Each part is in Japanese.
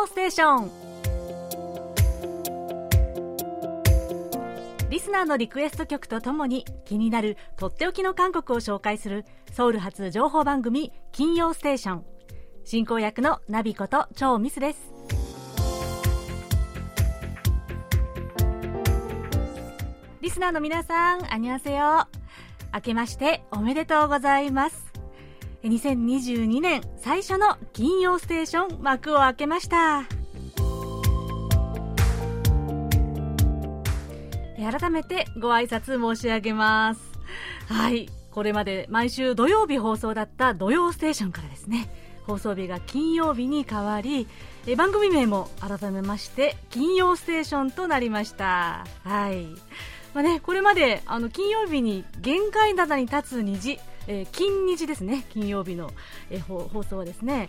曜ステーションリスナーのリクエスト曲とともに気になるとっておきの韓国を紹介するソウル発情報番組金曜ステーション進行役のナビこと超ミスですリスナーの皆さん、あにわせよ。明けましておめでとうございます。2022年最初の金曜ステーション幕を開けました。改めてご挨拶申し上げます。はい。これまで毎週土曜日放送だった土曜ステーションからですね、放送日が金曜日に変わり、番組名も改めまして金曜ステーションとなりました。はい。まあね、これまであの金曜日に限界灘に立つ虹、えー、金虹ですね、金曜日の、えー、放送はですね、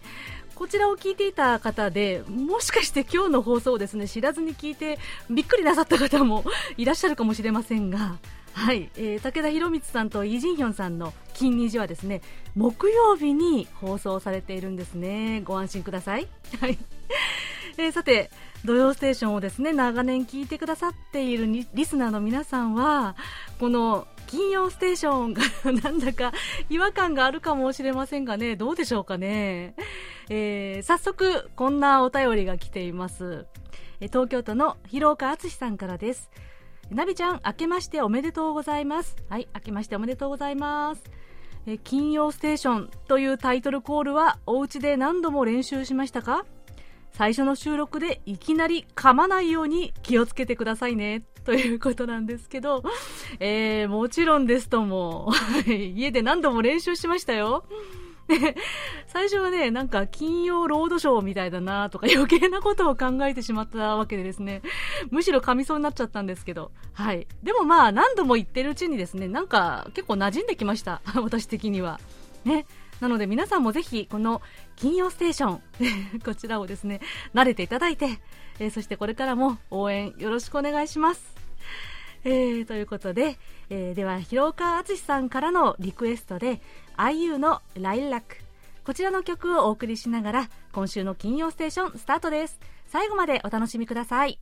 こちらを聞いていた方で、もしかして今日の放送をですね知らずに聞いてびっくりなさった方も いらっしゃるかもしれませんが、はい、えー、武田博光さんとイ・ジンヒョンさんの金虹はですね木曜日に放送されているんですね。ご安心ください。はい。えー、さて、土曜ステーションをですね長年聞いてくださっているリスナーの皆さんはこの金曜ステーションが なんだか違和感があるかもしれませんがねどうでしょうかね、えー、早速こんなお便りが来ています。東京都の広岡敦さんからです。ナビちゃん明けましておめでとうございます。はい明けましておめでとうございます。え金曜ステーションというタイトルコールはお家で何度も練習しましたか？最初の収録でいきなり噛まないように気をつけてくださいね。ということなんですけど、えー、もちろんですとも、家で何度も練習しましたよ。最初はね、なんか金曜ロードショーみたいだなとか余計なことを考えてしまったわけでですね、むしろ噛みそうになっちゃったんですけど、はい。でもまあ何度も言ってるうちにですね、なんか結構馴染んできました。私的には。ね。なので皆さんもぜひこの金曜ステーション。こちらをですね慣れていただいて、えー、そしてこれからも応援よろしくお願いします。えー、ということで、えー、では広岡敦さんからのリクエストで IU の「ライラック」こちらの曲をお送りしながら今週の金曜ステーションスタートです。最後までお楽しみください。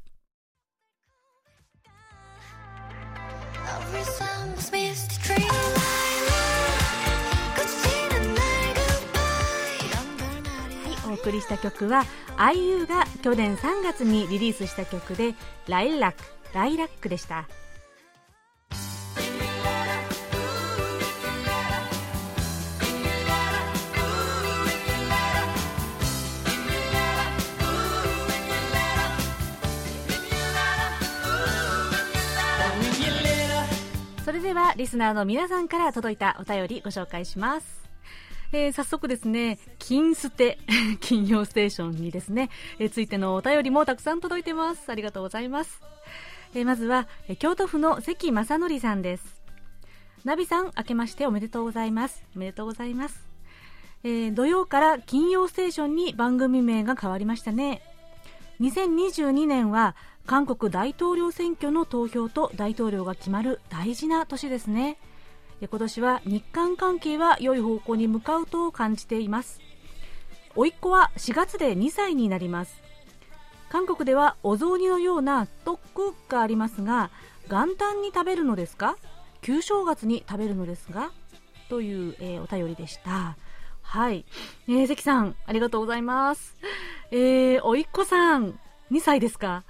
お送りした曲は IU が去年3月にリリースした曲で「ライラック」「ライラック」でした。それではリスナーの皆さんから届いたお便りご紹介します。えー、早速ですね、金捨て、金曜ステーションにですね、えー、ついてのお便りもたくさん届いてます。ありがとうございます。えー、まずは、え京都府の関正則さんです。ナビさん、明けましておめでとうございます。おめでとうございます。え土曜から金曜ステーションに番組名が変わりましたね。2022年は韓国大統領選挙の投票と大統領が決まる大事な年ですね。今年は日韓関係は良い方向に向かうと感じています。甥っ子は4月で2歳になります。韓国ではお雑煮のようなトックがありますが元旦に食べるのですか？旧正月に食べるのですが？という、えー、お便りでした。はい、えー、関さんありがとうございます。えー、おいっ子さん2歳ですか？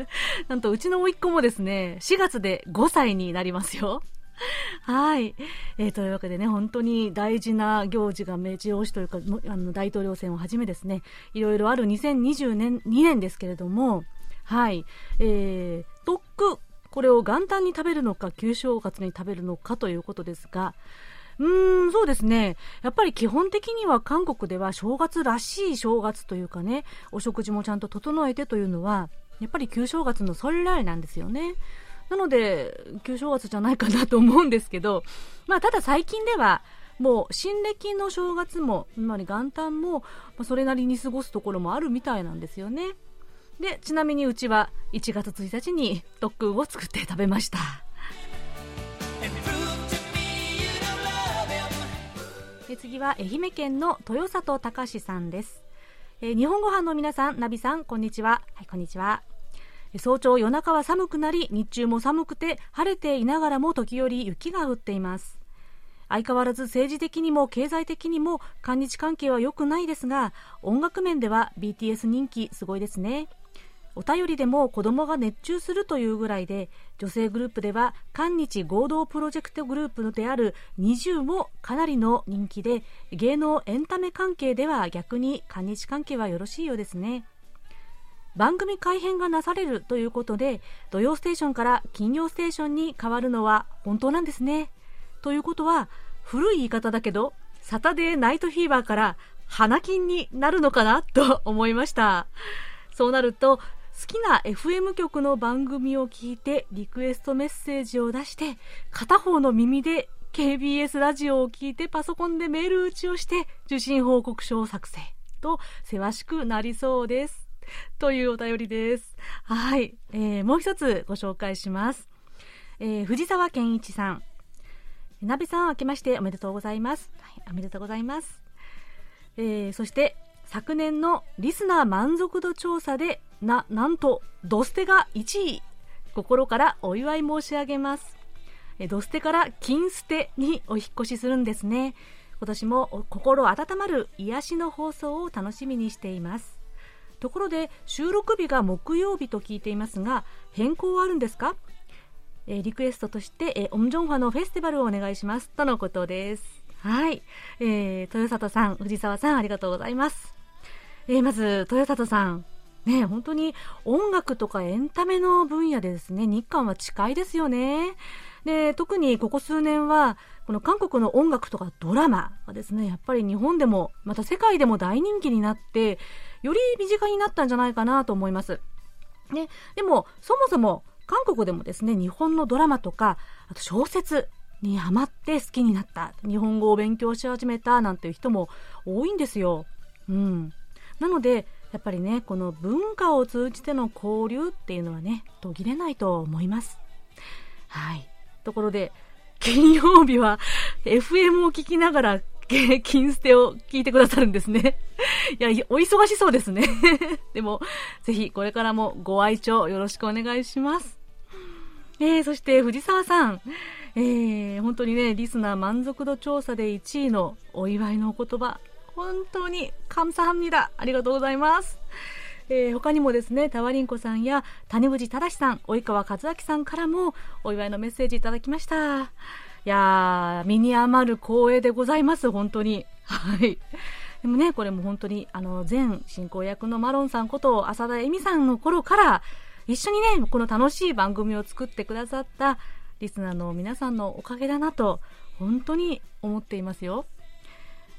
なんとうちの甥っ子もですね4月で5歳になりますよ。はい、えー、というわけでね、本当に大事な行事が目白押しというか、あの大統領選をはじめですね、いろいろある2020年2年ですけれども、はい、えー、特区、これを元旦に食べるのか、旧正月に食べるのかということですが、うん、そうですね。やっぱり基本的には韓国では正月らしい正月というかね、お食事もちゃんと整えてというのは、やっぱり旧正月のソルライなんですよね。なので、旧正月じゃないかなと思うんですけど、まあ、ただ最近では、もう新暦の正月も、つまり元旦も、ま、それなりに過ごすところもあるみたいなんですよね。で、ちなみにうちは1月1日に特訓を作って食べました。で次は愛媛県の豊里隆さんです。えー、日本ご飯の皆さんナビさんこんにちははいこんにちは早朝夜中は寒くなり日中も寒くて晴れていながらも時折雪が降っています。相変わらず政治的にも経済的にも韓日関係は良くないですが音楽面では BTS 人気すごいですね。お便りでも子供が熱中するというぐらいで女性グループでは韓日合同プロジェクトグループである20もかなりの人気で芸能エンタメ関係では逆に韓日関係はよろしいようですね。番組改編がなされるということで土曜ステーションから金曜ステーションに変わるのは本当なんですね。ということは古い言い方だけどサタデーナイトフィーバーから花金になるのかなと思いました。そうなると好きな FM 局の番組を聞いてリクエストメッセージを出して片方の耳で KBS ラジオを聞いてパソコンでメール打ちをして受信報告書を作成とせわしくなりそうです。というお便りですはい、えー、もう一つご紹介します、えー、藤沢健一さんなべさん明けましておめでとうございます、はい、おめでとうございます、えー、そして昨年のリスナー満足度調査でな、なんと、ドステが1位。心からお祝い申し上げます。えドステから金ステにお引越しするんですね。今年も心温まる癒しの放送を楽しみにしています。ところで収録日が木曜日と聞いていますが変更はあるんですか？えリクエストとして、えオムジョンファのフェスティバルをお願いします。とのことです。はい、えー、豊里さん藤沢さんありがとうございます。えー、まず、豊里さん。ね、本当に音楽とかエンタメの分野でですね、日韓は近いですよね。で、特にここ数年は、この韓国の音楽とかドラマがですね、やっぱり日本でも、また世界でも大人気になって、より身近になったんじゃないかなと思います。ね、でも、そもそも韓国でもですね、日本のドラマとか、あと小説にハマって好きになった、日本語を勉強し始めたなんていう人も多いんですよ。うん。なのでやっぱりねこの文化を通じての交流っていうのはね途切れないと思いますはいところで金曜日は FM を聞きながら金捨てを聞いてくださるんですね。いや、お忙しそうですね。でも、ぜひこれからもご愛聴よろしくお願いします。えー、そして藤沢さん。えー、本当にね、リスナー満足度調査で1位のお祝いのお言葉。本当に、感謝ハムだ。ありがとうございます。えー、他にもですね、タワリンコさんや谷藤正さん、及川和明さんからもお祝いのメッセージいただきました。やー、身に余る光栄でございます、本当に。はい。でもね、これも本当に、あの、前進行役のマロンさんこと浅田恵美さんの頃から、一緒にね、この楽しい番組を作ってくださったリスナーの皆さんのおかげだなと、本当に思っていますよ。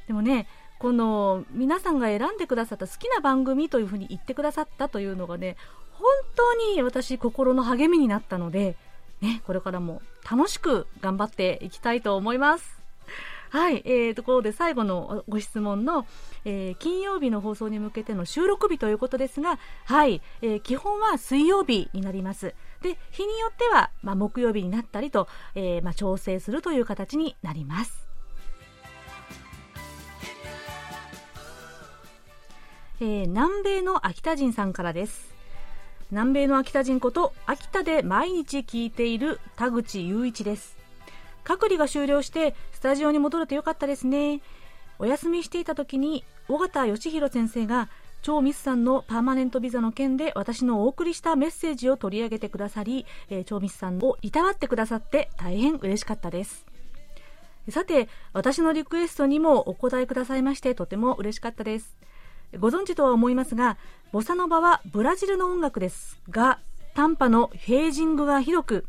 でもね、この皆さんが選んでくださった好きな番組というふうに言ってくださったというのがね本当に私心の励みになったので、ね、これからも楽しく頑張っていきたいと思います。はい、えー、ところで最後のご質問の、えー、金曜日の放送に向けての収録日ということですが、はい、えー、基本は水曜日になります。で、日によっては、まあ、木曜日になったりと、えー、まあ、調整するという形になります。えー、南米の秋田人さんからです南米の秋田人こと秋田で毎日聞いている田口雄一です。隔離が終了してスタジオに戻れてよかったですね。お休みしていた時に尾形義弘先生が超ミスさんのパーマネントビザの件で私のお送りしたメッセージを取り上げてくださり、えー、超ミスさんをいたわってくださって大変嬉しかったです。さて私のリクエストにもお答えくださいましてとても嬉しかったです。ご存知とは思いますがボサノバはブラジルの音楽ですが短波のフェージングがひどく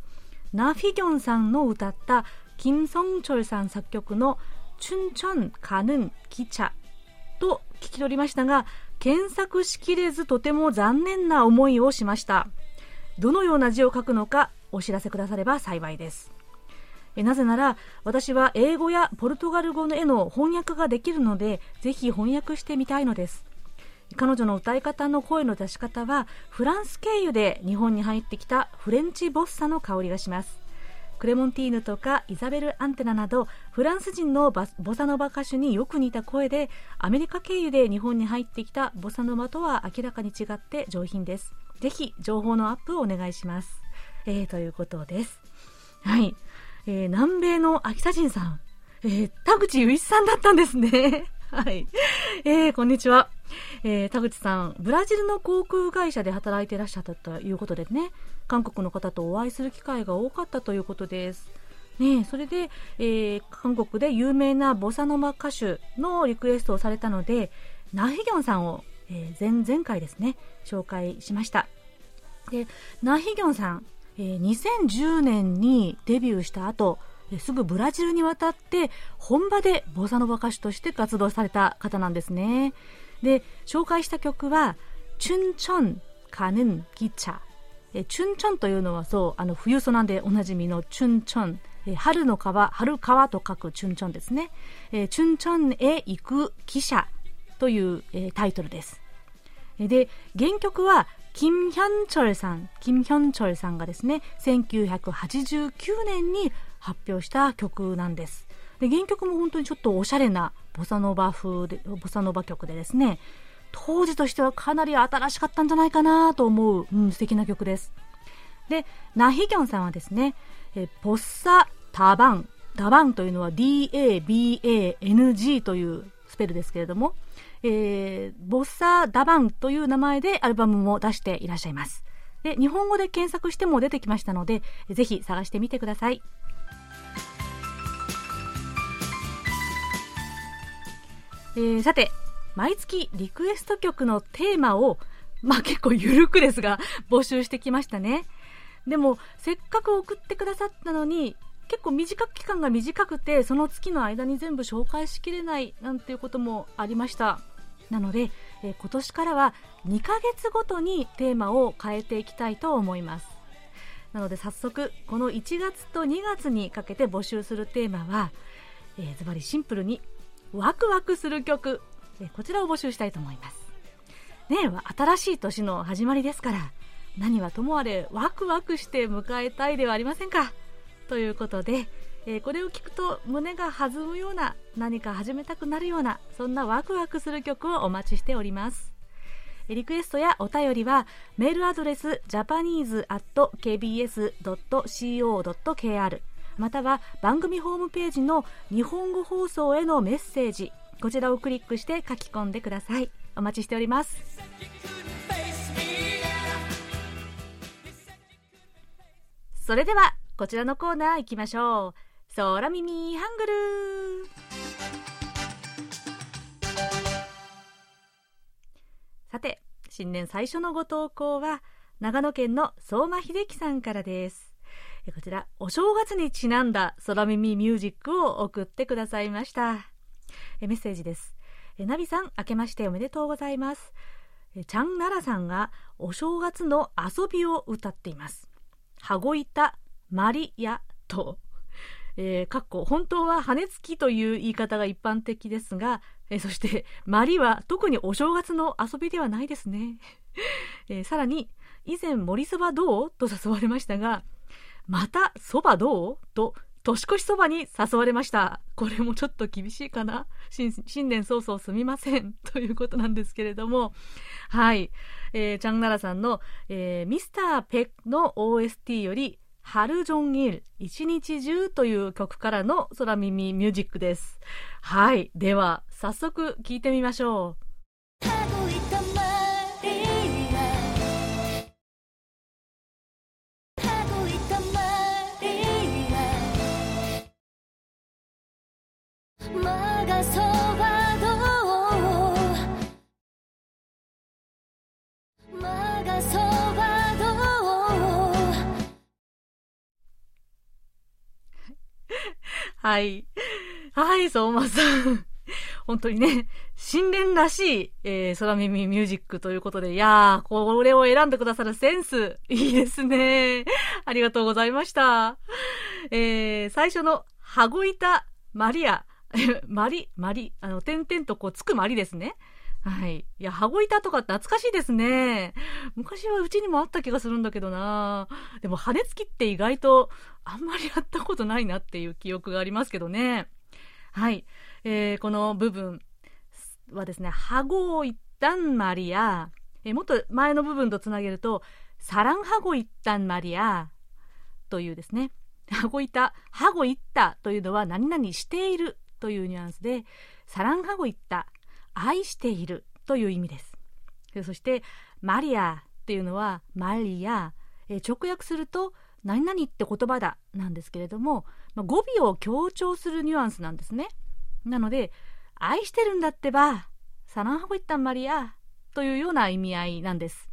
ナ・フィギョンさんの歌ったキム・ソンチョルさん作曲のチュンチョン・カヌン・キチャと聞き取りましたが検索しきれずとても残念な思いをしました。どのような字を書くのかお知らせくだされば幸いです。なぜなら私は英語やポルトガル語への翻訳ができるのでぜひ翻訳してみたいのです。彼女の歌い方の声の出し方はフランス経由で日本に入ってきたフレンチボッサの香りがします。クレモンティーヌとかイザベル・アンテナなどフランス人のボサノバ歌手によく似た声でアメリカ経由で日本に入ってきたボサノバとは明らかに違って上品です。ぜひ情報のアップをお願いします、えー、ということです。はい、えー、南米の秋田人さん、えー、田口雄一さんだったんですね。はい。えー、こんにちは。えー、田口さん、ブラジルの航空会社で働いていらっしゃったということでね、韓国の方とお会いする機会が多かったということです。ね、それで、えー、韓国で有名なボサノバ歌手のリクエストをされたので、ナヒギョンさんを、えー、前々回ですね、紹介しました。で、ナヒギョンさん、えー、2010年にデビューした後、すぐブラジルに渡って本場でボサノバ歌手として活動された方なんですねで紹介した曲は「チュンチョンカヌンギチャ」チュンチョンというのはそうあの冬ソナでおなじみのチュンチョン春の川、春川と書くチュンチョンですね。チュンチョンへ行く汽車というタイトルです。で、原曲はキム・ヒョンチョルさん、キム・ヒョンチョルさんがですね、1989年に発表した曲なんです。で、原曲も本当にちょっとおしゃれなボサノバ風で、ボサノバ曲でですね、当時としてはかなり新しかったんじゃないかなと思う、うん、素敵な曲です。で、ナヒギョンさんはですね、えボッサ・タバン、ダバンというのは D-A-B-A-N-G というスペルですけれども、えー、ボッサ・ダバンという名前でアルバムも出していらっしゃいます。で、日本語で検索しても出てきましたので、ぜひ探してみてください。えー、さて、毎月リクエスト曲のテーマを、まあ結構ゆるくですが、募集してきましたね。でも、せっかく送ってくださったのに、結構短く期間が短くて、その月の間に全部紹介しきれないなんていうこともありました。なので、えー、今年からは2ヶ月ごとにテーマを変えていきたいと思います。なので早速、この1月と2月にかけて募集するテーマは、えー、ズバリシンプルにワクワクする曲、こちらを募集したいと思います。ね新しい年の始まりですから、何はともあれワクワクして迎えたいではありませんか。ということで、え、これを聞くと胸が弾むような、何か始めたくなるような、そんなワクワクする曲をお待ちしております。リクエストやお便りはメールアドレス japanese.kbs.co.kr または番組ホームページの日本語放送へのメッセージ。こちらをクリックして書き込んでください。お待ちしております。それではこちらのコーナー行きましょう。空耳ハングル。さて新年最初のご投稿は長野県の相馬秀樹さんからです。こちら、お正月にちなんだ空耳ミュージックを送ってくださいました。メッセージです。ナビさん、明けましておめでとうございます。チャンナラさんがお正月の遊びを歌っています。羽子板、マリヤと、えー、かっこ本当は羽根付きという言い方が一般的ですが、えー、そして、マリは特にお正月の遊びではないですね。えー、さらに、以前森そばどう？と誘われましたが、またそばどう？と年越しそばに誘われました。これもちょっと厳しいかな？新年早々すみません。ということなんですけれども。はい。えー、チャンナラさんの、えー、ミスターペックの OST より、ハルジョンイル、一日中という曲からの空耳ミュージックです。はい。では、早速聴いてみましょう。はい。はい、相馬さん。本当にね、新年らしい、えー、空耳ミュージックということで、いやー、これを選んでくださるセンス、いいですね。ありがとうございました。えー、最初の、羽子板マリア、マリ、マリ、あの、点々とこうつくマリですね。はい。いや、羽子板とかって懐かしいですね。昔はうちにもあった気がするんだけどなでも羽根つきって意外とあんまりやったことないなっていう記憶がありますけどね。はい。えー、この部分はですね、羽子板マリア、えー、もっと前の部分とつなげると、サランハゴイッタンマリアというですね、羽子板、ハゴイッタというのは何々しているというニュアンスで、サランハゴイッタ、愛しているという意味です。そして、マリアっていうのは、マリア、え直訳すると、何々って言葉だなんですけれども、ま語尾を強調するニュアンスなんですね。なので、愛してるんだってば、サランハゴイッタンマリアというような意味合いなんです。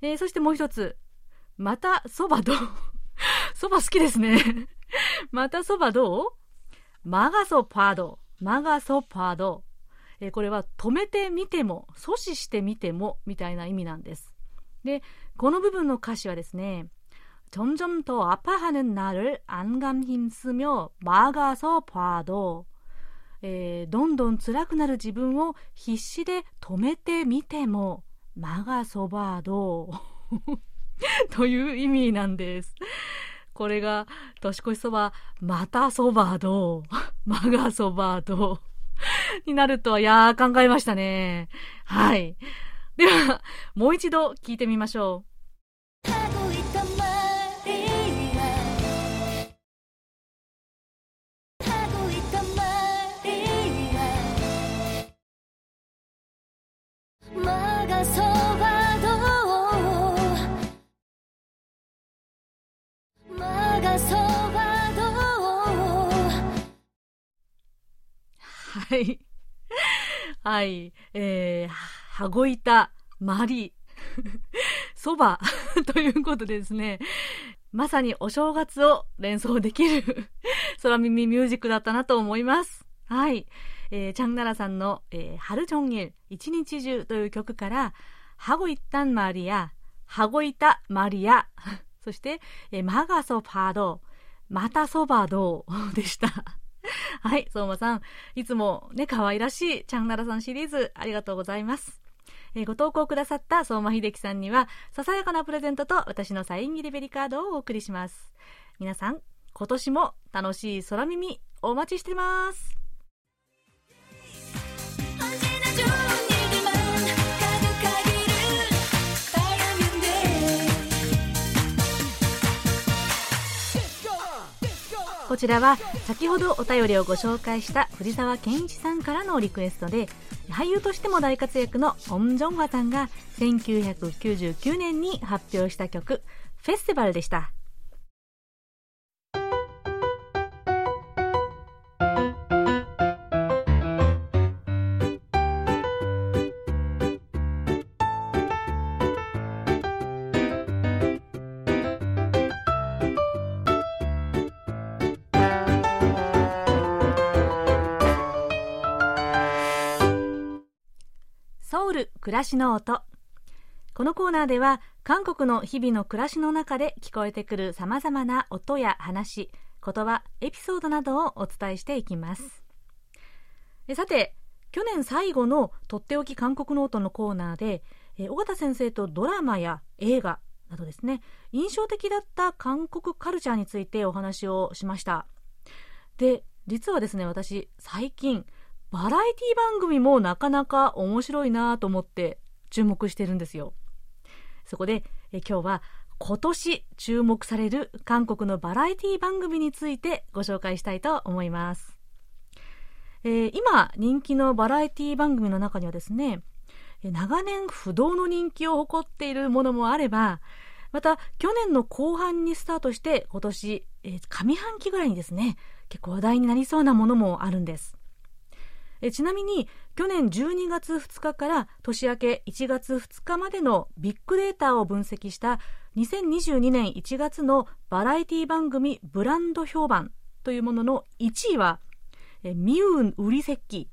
えー、そしてもう一つ、またそばどう？そば好きですね またそばどう？マガソパード、マガソパード。えー、これは止めてみても、阻止してみても、みたいな意味なんです。で、この部分の歌詞はですね、점점더아파하는나를안감힘쓰며막아서봐도えー、どんどん辛くなる自分を必死で止めてみても、まがそばどうという意味なんです。これが、年越しそば、またそばどうまがそばどう になるとは、いやー考えましたね。はい。では、もう一度聞いてみましょう。はい。はい。えー、羽子板、まり、そば ということでですね、まさにお正月を連想できる空耳ミュージックだったなと思います。はい。えー、チャンナラさんの、えー、春ジョンギル、一日中という曲から、ハゴイッタンマリア、ハゴイタマリア、そして、えー、マガソパード、またそばどうでした。はい、相馬さん。いつもね、可愛らしいチャンナラさんシリーズ、ありがとうございます。えー、ご投稿くださった相馬秀樹さんには、ささやかなプレゼントと私のサイン入りベリカードをお送りします。皆さん、今年も楽しい空耳、お待ちしてます。こちらは先ほどお便りをご紹介した藤沢健一さんからのリクエストで俳優としても大活躍のオン・ジョンファさんが1999年に発表した曲「フェスティバル」でした。暮らしの音。このコーナーでは韓国の日々の暮らしの中で聞こえてくるさまざまな音や話言葉エピソードなどをお伝えしていきます。さて去年最後のとっておき韓国ノートのコーナーで尾形先生とドラマや映画などですね印象的だった韓国カルチャーについてお話をしました。で実はですね私最近バラエティ番組もなかなか面白いなと思って注目してるんですよ。そこでえ今日は今年注目される韓国のバラエティ番組についてご紹介したいと思います。えー、今人気のバラエティ番組の中にはですね、長年不動の人気を誇っているものもあれば、また去年の後半にスタートして今年、えー、上半期ぐらいにですね、結構話題になりそうなものもあるんです。えちなみに去年12月2日から年明け1月2日までのビッグデータを分析した2022年1月のバラエティ番組ブランド評判というものの1位はミウンウリセッキ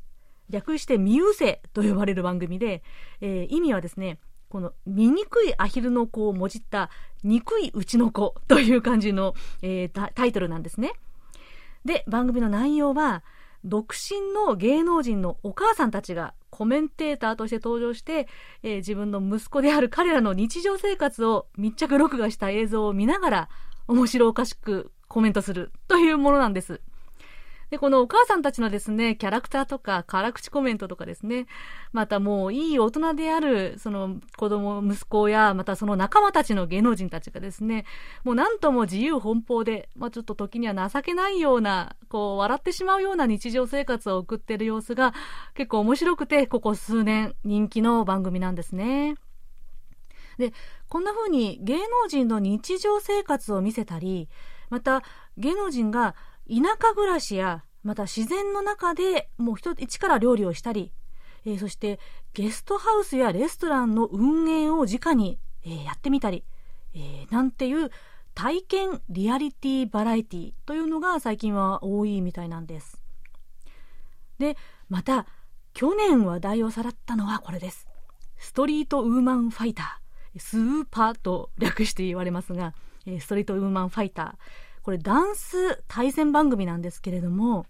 略してミウセと呼ばれる番組で、えー、意味はですねこの醜いアヒルの子をもじった憎いうちの子という感じの、えー、タイトルなんですね。で、番組の内容は、独身の芸能人のお母さんたちがコメンテーターとして登場して、えー、自分の息子である彼らの日常生活を密着録画した映像を見ながら面白おかしくコメントするというものなんです。で、このお母さんたちのですね、キャラクターとか辛口コメントとかですね、またもういい大人である、その子供、息子や、またその仲間たちの芸能人たちがですね、もうなんとも自由奔放で、まあちょっと時には情けないような、こう笑ってしまうような日常生活を送っている様子が結構面白くて、ここ数年人気の番組なんですね。で、こんな風に芸能人の日常生活を見せたり、また芸能人が田舎暮らしや、また自然の中でもう一から料理をしたり、えー、そしてゲストハウスやレストランの運営を直に、えー、やってみたり、えー、なんていう体験リアリティバラエティというのが最近は多いみたいなんです。で、また、去年話題をさらったのはこれです。ストリートウーマンファイター。スーパーと略して言われますが、ストリートウーマンファイター。これダンス対戦番組なんですけれども、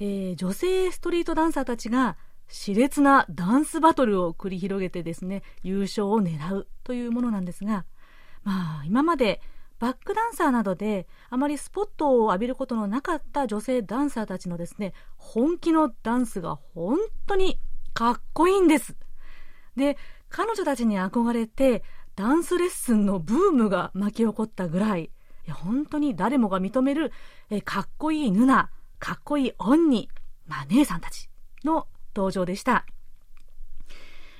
えー、女性ストリートダンサーたちが熾烈なダンスバトルを繰り広げてですね、優勝を狙うというものなんですが、まあ、今までバックダンサーなどであまりスポットを浴びることのなかった女性ダンサーたちのですね、本気のダンスが本当にかっこいいんです。で、彼女たちに憧れてダンスレッスンのブームが巻き起こったぐらい、本当に誰もが認める、えかっこいいヌナ、かっこいいオンニ、まあ、姉さんたちの登場でした。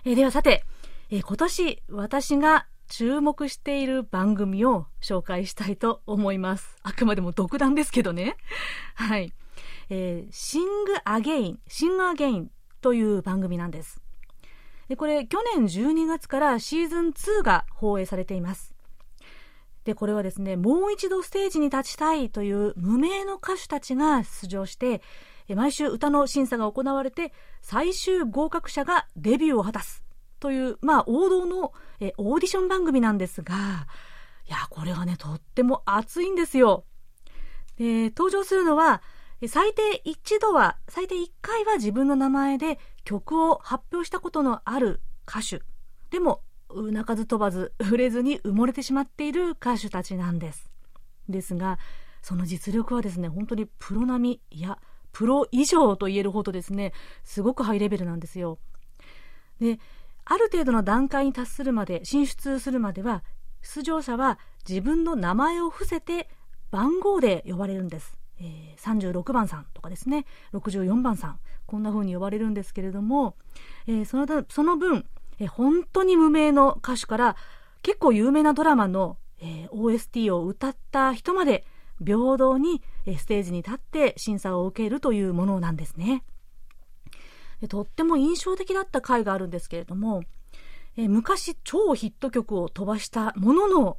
えではさて、え今年私が注目している番組を紹介したいと思います。あくまでも独断ですけどね。はい。えー、シングアゲイン、シングアゲインという番組なんです。でこれ、去年12月からシーズン2が放映されています。で、これはですね、もう一度ステージに立ちたいという無名の歌手たちが出場して、毎週歌の審査が行われて、最終合格者がデビューを果たすという、まあ、王道のえオーディション番組なんですが、いや、これはね、とっても熱いんですよ。で、登場するのは、最低一度は、最低一回は自分の名前で曲を発表したことのある歌手。でも、鳴かず飛ばず触れずに埋もれてしまっている歌手たちなんです。ですが、その実力はですね、本当にプロ並み、いや、プロ以上と言えるほどですね、すごくハイレベルなんですよ。で、ある程度の段階に達するまで、進出するまでは、出場者は自分の名前を伏せて番号で呼ばれるんです。えー、36番さんとかですね、64番さん、こんな風に呼ばれるんですけれども、えー、そのその分、え本当に無名の歌手から結構有名なドラマの、え、OST を歌った人まで平等に、えステージに立って審査を受けるというものなんですね。でとっても印象的だった回があるんですけれども、え、昔超ヒット曲を飛ばしたものの、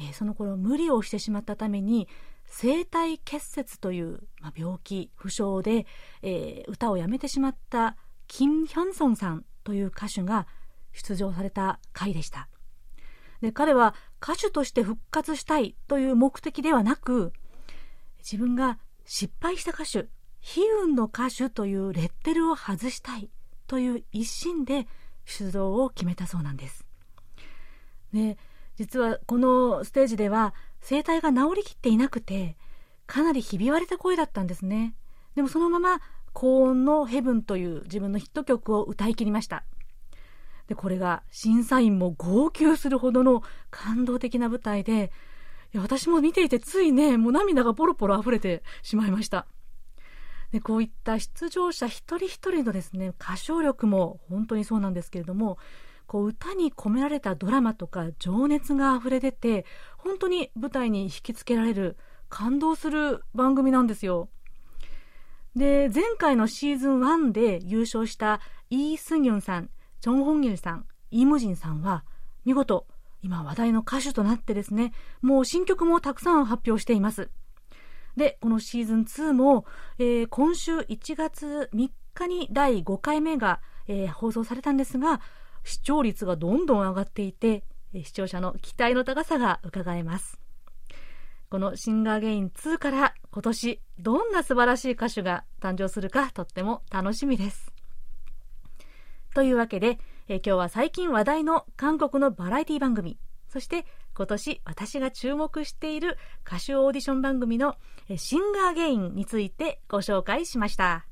え、その頃無理をしてしまったために声帯結節という、まあ、病気不詳で、えー、歌をやめてしまったキム・ヒョンソンさんという歌手が出場された回でした。で彼は歌手として復活したいという目的ではなく自分が失敗した歌手悲運の歌手というレッテルを外したいという一心で出場を決めたそうなんです。で実はこのステージでは声帯が治りきっていなくてかなりひび割れた声だったんですね。でもそのまま高音のヘブンという自分のヒット曲を歌い切りました。で、これが審査員も号泣するほどの感動的な舞台でいや、私も見ていてついね、もう涙がポロポロ溢れてしまいました。で、こういった出場者一人一人のですね、歌唱力も本当にそうなんですけれども、こう歌に込められたドラマとか情熱が溢れ出て、本当に舞台に引きつけられる、感動する番組なんですよ。で、前回のシーズン1で優勝したイー・スギュンさん、チョン・ホンギルさん、イ・ムジンさんは、見事、今話題の歌手となってですね、もう新曲もたくさん発表しています。で、このシーズン2も、えー、今週1月3日に第5回目が、えー、放送されたんですが、視聴率がどんどん上がっていて、視聴者の期待の高さが伺えます。このシンガーゲイン2から今年どんな素晴らしい歌手が誕生するかとっても楽しみですというわけで、え今日は最近話題の韓国のバラエティ番組そして今年私が注目している歌手オーディション番組のシンガーゲインについてご紹介しました。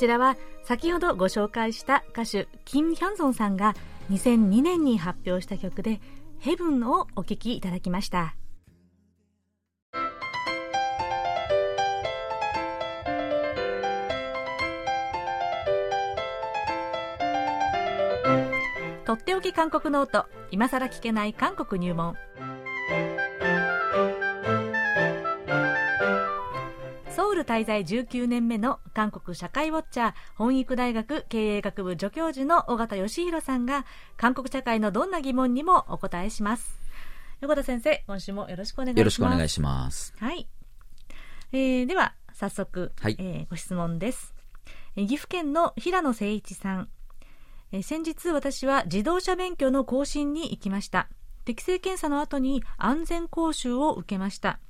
ちらは先ほどご紹介した歌手キム・ヒョンソンさんが2002年に発表した曲で「ヘブン」をお聴きいただきました。とっておき韓国ノート今さら聞けない韓国入門。ル滞在19年目の韓国社会ウォッチャー本育大学経営学部助教授の尾形義弘さんが韓国社会のどんな疑問にもお答えします。横田先生今週もよろしくお願いします。よろしくお願いします。はい、えー、では早速、はい、えー、ご質問です。岐阜県の平野誠一さん。え先日私は自動車免許の更新に行きました。適正検査の後に安全講習を受けました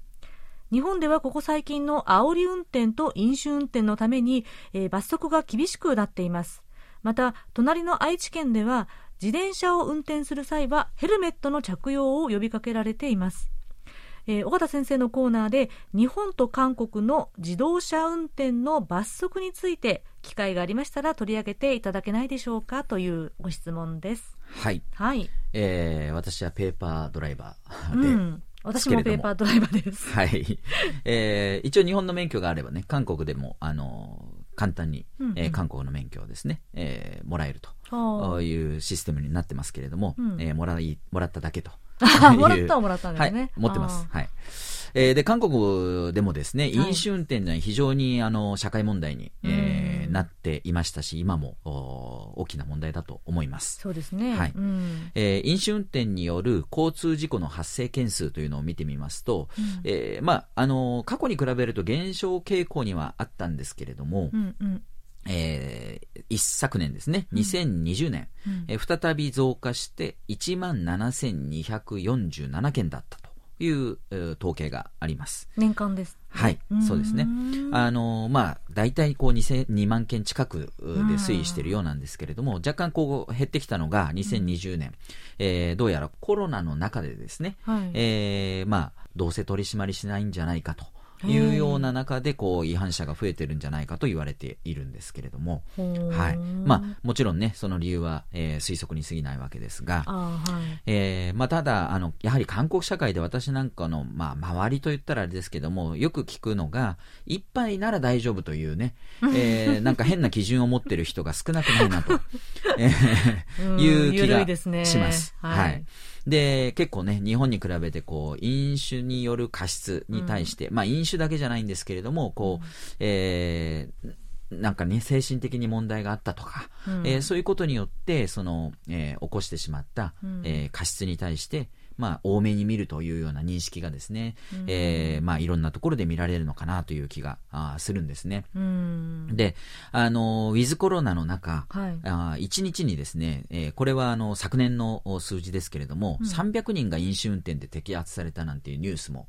日本ではここ最近の煽り運転と飲酒運転のために、えー、罰則が厳しくなっています。また、隣の愛知県では、自転車を運転する際はヘルメットの着用を呼びかけられています。えー、尾形先生のコーナーで日本と韓国の自動車運転の罰則について機会がありましたら取り上げていただけないでしょうかというご質問です。はい。はい。えー、私はペーパードライバーで、うん私もペーパードライバーです。はい。えー、一応日本の免許があればね、韓国でも、あの簡単に、うんうん、えー、韓国の免許をですね、えー、もらえるというシステムになってますけれども、うん、えー、もらい、もらっただけと。もらったはもらったんですね。はい、持ってます。はい。えー、で、韓国でもですね、飲酒運転は非常に、あの、社会問題に、えー、なっていましたし、今も大きな問題だと思います。そうですね。はい。えー、飲酒運転による交通事故の発生件数というのを見てみますと、うん、えー、まあ、あの、過去に比べると減少傾向にはあったんですけれども、うんうんえー、一昨年ですね、2020年、うん、えー、再び増加して1万7247件だったと。いう統計があります。年間です。はい、そうですね。あの、まあ、大体こう2 2万件近くで推移しているようなんですけれども、若干こう減ってきたのが2020年、えー、どうやらコロナの中でですね、はい、えー、まあ、どうせ取り締まりしないんじゃないかと。いうような中でこう違反者が増えてるんじゃないかと言われているんですけれども、はい。まあ、もちろんねその理由は、えー、推測に過ぎないわけですが、はい。えーまあ、ただあのやはり韓国社会で私なんかの、まあ、周りといったらあれですけどもよく聞くのが一杯なら大丈夫というね、えー、なんか変な基準を持ってる人が少なくないなと、えー、いう気がします。はい、はいで、結構ね、日本に比べて、こう、飲酒による過失に対して、うん、まあ、飲酒だけじゃないんですけれども、こう、うん、えー、なんかね、精神的に問題があったとか、うん、えー、そういうことによって、その、えー、起こしてしまった、うん、えー、過失に対して、まあ、多めに見るというような認識がですね、うん、えー、まあ、いろんなところで見られるのかなという気があするんですね。うん、で、あの、ウィズコロナの中、はい、あ1日にですね、えー、これはあの昨年の数字ですけれども、うん、300人が飲酒運転で摘発されたなんていうニュースも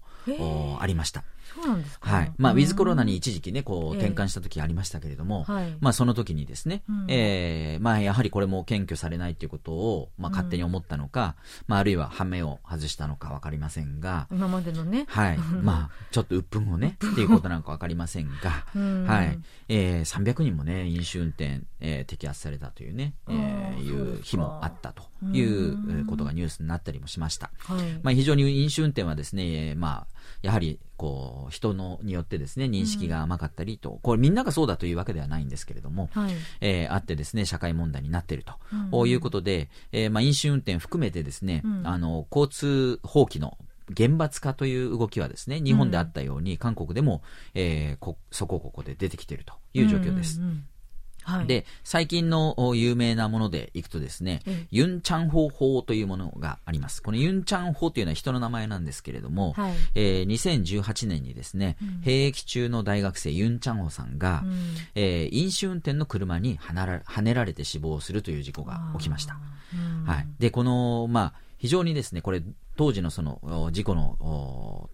ありました。そうなんですか、はい。まあ、ウィズコロナに一時期ね、こう、転換した時ありましたけれども、まあ、その時にですね、うん、えー、まあ、やはりこれも検挙されないということを、まあ、勝手に思ったのか、うん、まあ、あるいは羽目を外したのかわかりませんが、今までのね。はい。まあ、ちょっと鬱憤をね、っていうことなのかわかりませんが、うん、はい。えー、300人もね、飲酒運転、えー、摘発されたというね、えー、いう日もあったということがニュースになったりもしました。はい、まあ、非常に飲酒運転はですね、まあ、やはりこう人のによってですね認識が甘かったりと、これみんながそうだというわけではないんですけれども、はい、えー、あってですね社会問題になっていると、うん、いうことで、えー、まあ、飲酒運転含めてですね、うん、あの交通法規の厳罰化という動きはですね日本であったように、韓国でも、えー、こそこここで出てきているという状況です。うんうんうんはい。で、最近のお有名なものでいくとですね、ええ。ユンチャンホ法というものがあります。このユンチャン法というのは人の名前なんですけれども、はい。えー2018年にですね、兵役中の大学生ユンチャンホさんが、うん。えー飲酒運転の車にはなら跳ねられて死亡するという事故が起きました。うん。はい。で、この、まあ、非常にですね、これ、当時のその、お事故の、お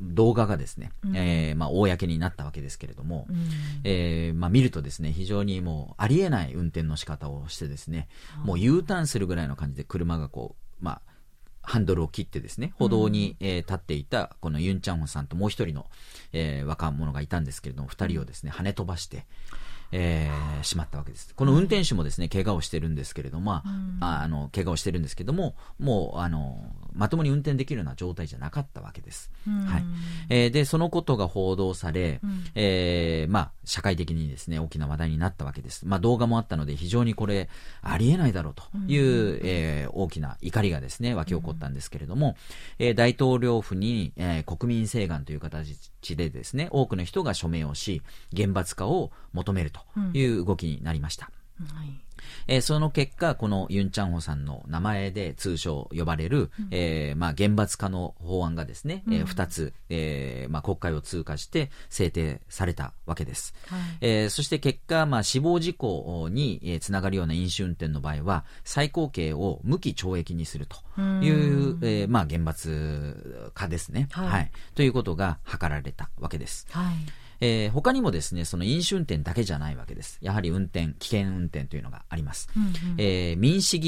動画がですね、えーまあ、公になったわけですけれども、うん。えーまあ、見るとですね、非常にもう、ありえない運転の仕方をしてですね、もう U ターンするぐらいの感じで車がこう、まあ、ハンドルを切ってですね、歩道に、えー立っていた、このユン・チャンホさんともう一人の、えー若者がいたんですけれども、二人をですね、跳ね飛ばして、えーしまったわけです。この運転手もですね、怪我をしてるんですけれども、まあ、あの、怪我をしてるんですけども、もう、あの、まともに運転できるような状態じゃなかったわけです。うんはい。えーで、そのことが報道され、えーまあ、社会的にですね、大きな話題になったわけです。まあ、動画もあったので、非常にこれ、ありえないだろうという、えー大きな怒りがですね、湧き起こったんですけれども、えー大統領府に、えー国民請願という形でですね、多くの人が署名をし、厳罰化を求めるという動きになりました。はい。えーその結果、このユン・チャンホさんの名前で通称呼ばれる、えーまあ、厳罰化の法案がですね、えー二つ、えーまあ、国会を通過して制定されたわけです。はい。えーそして結果、まあ、死亡事故に、えーつながるような飲酒運転の場合は、最高刑を無期懲役にするという、えーまあ、厳罰化ですね、はい。ということが図られたわけです。はいえー他にもですね、その飲酒運転だけじゃないわけです。やはり運転、危険運転というのがあります。うんうんえー民主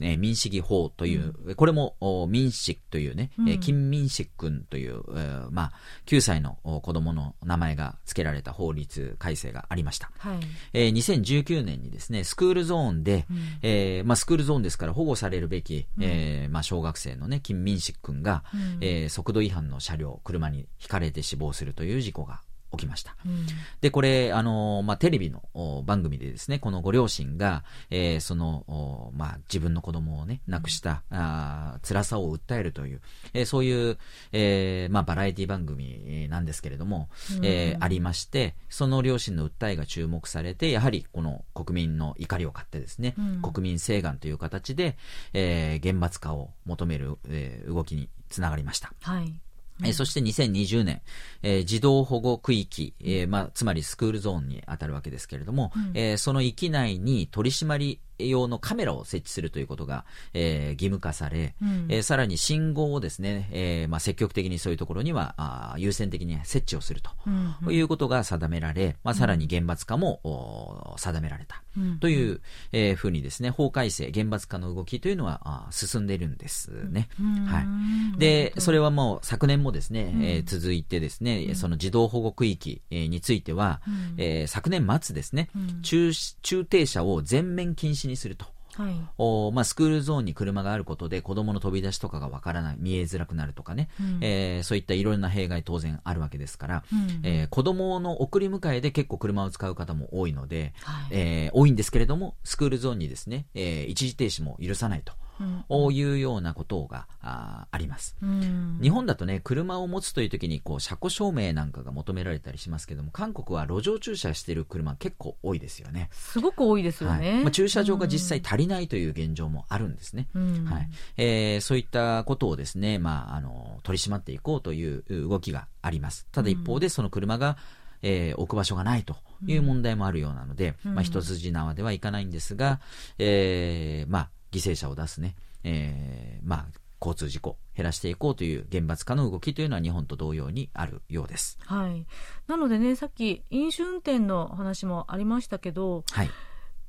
義法、ね、民主義法という、これもお民主というね、えー金民主君という、えーまあ、9歳のお子供の名前が付けられた法律改正がありました。はい。えー2019年にですね、スクールゾーンで、えーまあ、スクールゾーンですから保護されるべき、えーまあ、小学生のね、金民主君が、えー速度違反の車両、車にひかれて死亡するという事故が起きました。うん。で、これ、あの、まあ、テレビのお番組でですね、このご両親が、えーその、おまあ、自分の子供をね、亡くした、あー辛さを訴えるという、えーそういう、えーまあ、バラエティ番組えーなんですけれども、えーありまして、その両親の訴えが注目されて、やはりこの国民の怒りを買ってですね、うん。国民請願という形で、えー厳罰化を求める、えー動きにつながりました。はいえーそして2020年、えー児童保護区域、えーまあ、つまりスクールゾーンに当たるわけですけれども、えーその域内に取り締まり用のカメラを設置するということが、えー義務化され、うん。えーさらに信号をですね、えーまあ、積極的にそういうところにはあー優先的に設置をすると、うんいうことが定められ、まあ、さらに厳罰化も、お定められた。うんという、えーふうにですね、法改正、厳罰化の動きというのはあー進んでいるんですね。うん。はい。で、それはもう昨年もですね、えー続いてですね、その児童保護区域、えーについては、えー昨年末ですね、中中停車を全面禁止にすると。はい。おまあ、スクールゾーンに車があることで子供の飛び出しとかがわからない、見えづらくなるとかね、えーそういったいろんな弊害当然あるわけですから、うん。えー子供の送り迎えで結構車を使う方も多いので、はい。えー多いんですけれども、スクールゾーンにですね、えー一時停止も許さないと。うんいうようなことがあります。うん日本だとね、車を持つという時に、こう、車庫証明なんかが求められたりしますけども、韓国は路上駐車してる車結構多いですよね。すごく多いですよはいね。まあ、駐車場が実際足りないという現状もあるんですね。うんはいえーそういったことをですね、まあ、あの取り締まっていこうという動きがあります。ただ一方で、その車が、えー置く場所がないという問題もあるようなので、まあ、一筋縄ではいかないんですが、えーまあ、犠牲者を出すね、えーまあ、交通事故減らしていこうという厳罰化の動きというのは日本と同様にあるようです。はい。なのでね、さっき飲酒運転の話もありましたけど、はい。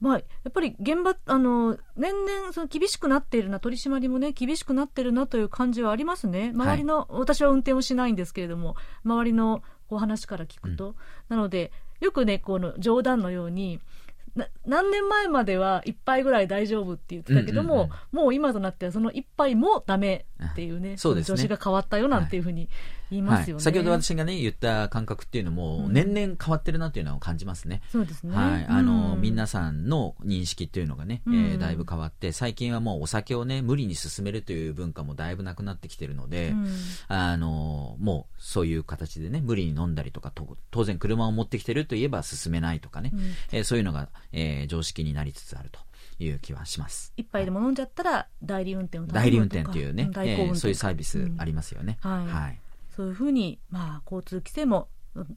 まあ、やっぱり現場、あの、年々その厳しくなっているな、取り締まりもね、厳しくなってるなという感じはありますね。周りの、私は運転をしないんですけれども、周りのこう話から聞くと。なので、よくね、この冗談のように、な何年前までは1杯ぐらい大丈夫って言ってたけども、うんうんもう今となってはその1杯もダメっていうね、そうですね。調子が変わったよなんていうふうに言いますよね。はい、先ほど私がね、言った感覚っていうのも、うん年々変わってるなっていうのを感じますね。そうですね。はい。あの、うん。皆さんの認識っていうのがね、うん。えーだいぶ変わって、最近はもうお酒をね、無理に進めるという文化もだいぶなくなってきてるので、うん。あの、もうそういう形でね、無理に飲んだりとか、と当然車を持ってきてるといえば進めないとかね、うん。えーそういうのが、えー常識になりつつあるという気はします。一杯でも飲んじゃったら代理運転を代理運転っていうね、えーそういうサービスありますよね。うんはいはい。そういうふうに、まあ、交通規制も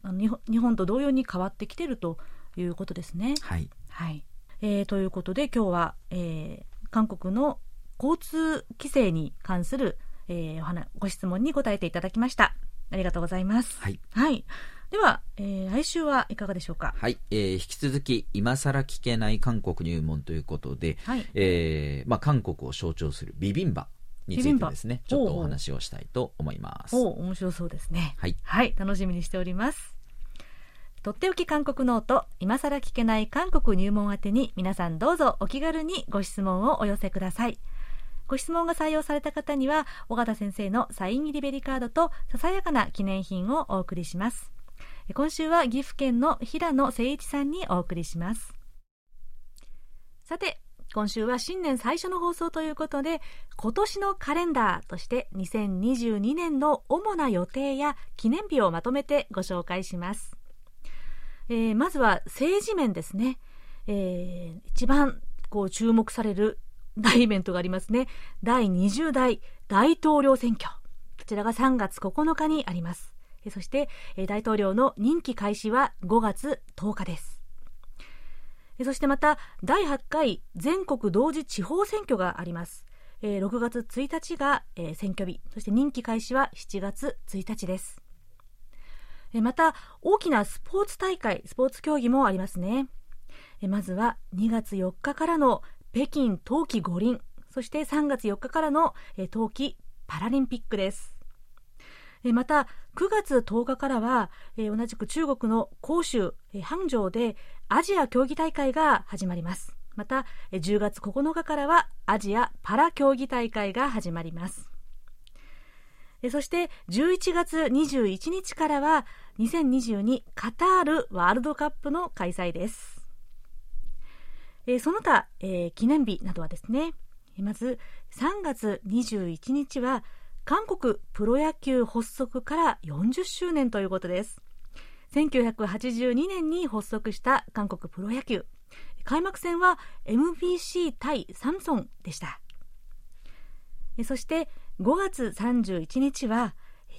あの日本日本と同様に変わってきてるということですね。はい。はいえーということで今日は、えー韓国の交通規制に関する、えーお話ご質問に答えていただきました。ありがとうございます。はい。はい、では、えー来週はいかがでしょうか？はい。えー引き続き、今更聞けない韓国入門ということで、はいえーまあ、韓国を象徴するビビンバについてですね、ちょっとお話をしたいと思います。お面白そうですね。はい。はい、楽しみにしております。とっておき韓国ノート、今更聞けない韓国入門宛てに皆さんどうぞお気軽にご質問をお寄せください。ご質問が採用された方には、尾形先生のサイン入りベリカードとささやかな記念品をお送りします。今週は岐阜県の平野誠一さんにお送りします。さて、今週は新年最初の放送ということで、今年のカレンダーとして2022年の主な予定や記念日をまとめてご紹介します。えーまずは政治面ですね。えー一番こう注目される大イベントがありますね。第20代大統領選挙。こちらが3月9日にあります。えそして、え大統領の任期開始は5月10日です。えそしてまた、第8回全国同時地方選挙があります。え6月1日が、え選挙日、そして任期開始は7月1日です。えまた、大きなスポーツ大会、スポーツ競技もありますね。えまずは2月4日からの北京冬季五輪、そして3月4日からのえ冬季パラリンピックです。えまた、9月10日からは、え同じく中国の広州、え杭州でアジア競技大会が始まります。また、10月9日からはアジアパラ競技大会が始まります。そして、11月21日からは、2022カタールワールドカップの開催です。その他、えー記念日などはですね、まず3月21日は韓国プロ野球発足から40周年ということです。1982年に発足した韓国プロ野球。開幕戦は MBC 対サムソンでした。そして5月31日は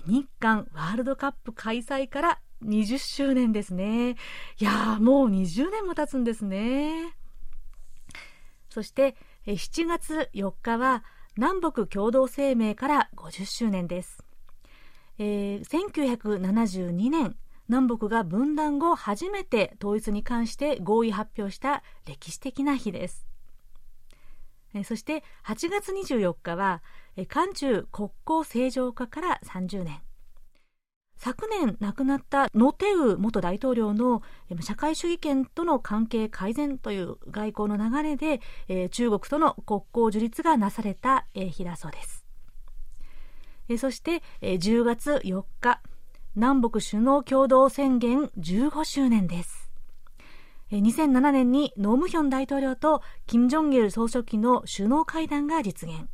日韓ワールドカップ開催から20周年ですね。いやー、もう20年も経つんですね。そして、7月4日は南北共同声明から50周年です。えー1972年、南北が分断後初めて統一に関して合意発表した歴史的な日です。えーそして8月24日は、えー韓中国交正常化から30年。昨年亡くなったノテウ元大統領の社会主義権との関係改善という外交の流れで、え中国との国交樹立がなされた、えー日だそうです。えそして、えー10月4日、南北首脳共同宣言15周年です。2007年にノムヒョン大統領と金正日総書記の首脳会談が実現。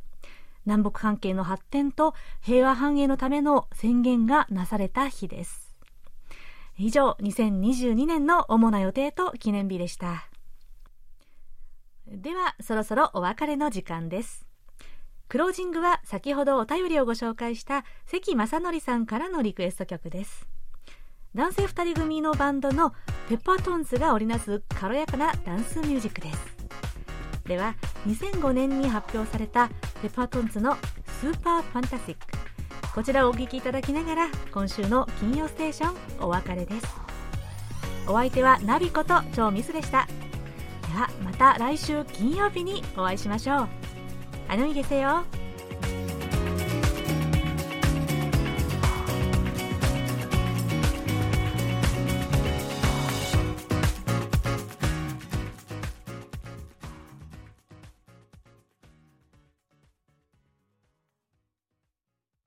南北関係の発展と平和繁栄のための宣言がなされた日です。以上、2022年の主な予定と記念日でした。では、そろそろお別れの時間です。クロージングは先ほどお便りをご紹介した関正則さんからのリクエスト曲です。男性2人組のバンドのペッパートンズが織りなす軽やかなダンスミュージックです。では2005年に発表されたペパートンズの「スーパーファンタスティック」こちらをお聴きいただきながら今週の「金曜ステーション」お別れです。お相手はナビことチョ・ミスでした。ではまた来週金曜日にお会いしましょう。안녕히 계세요。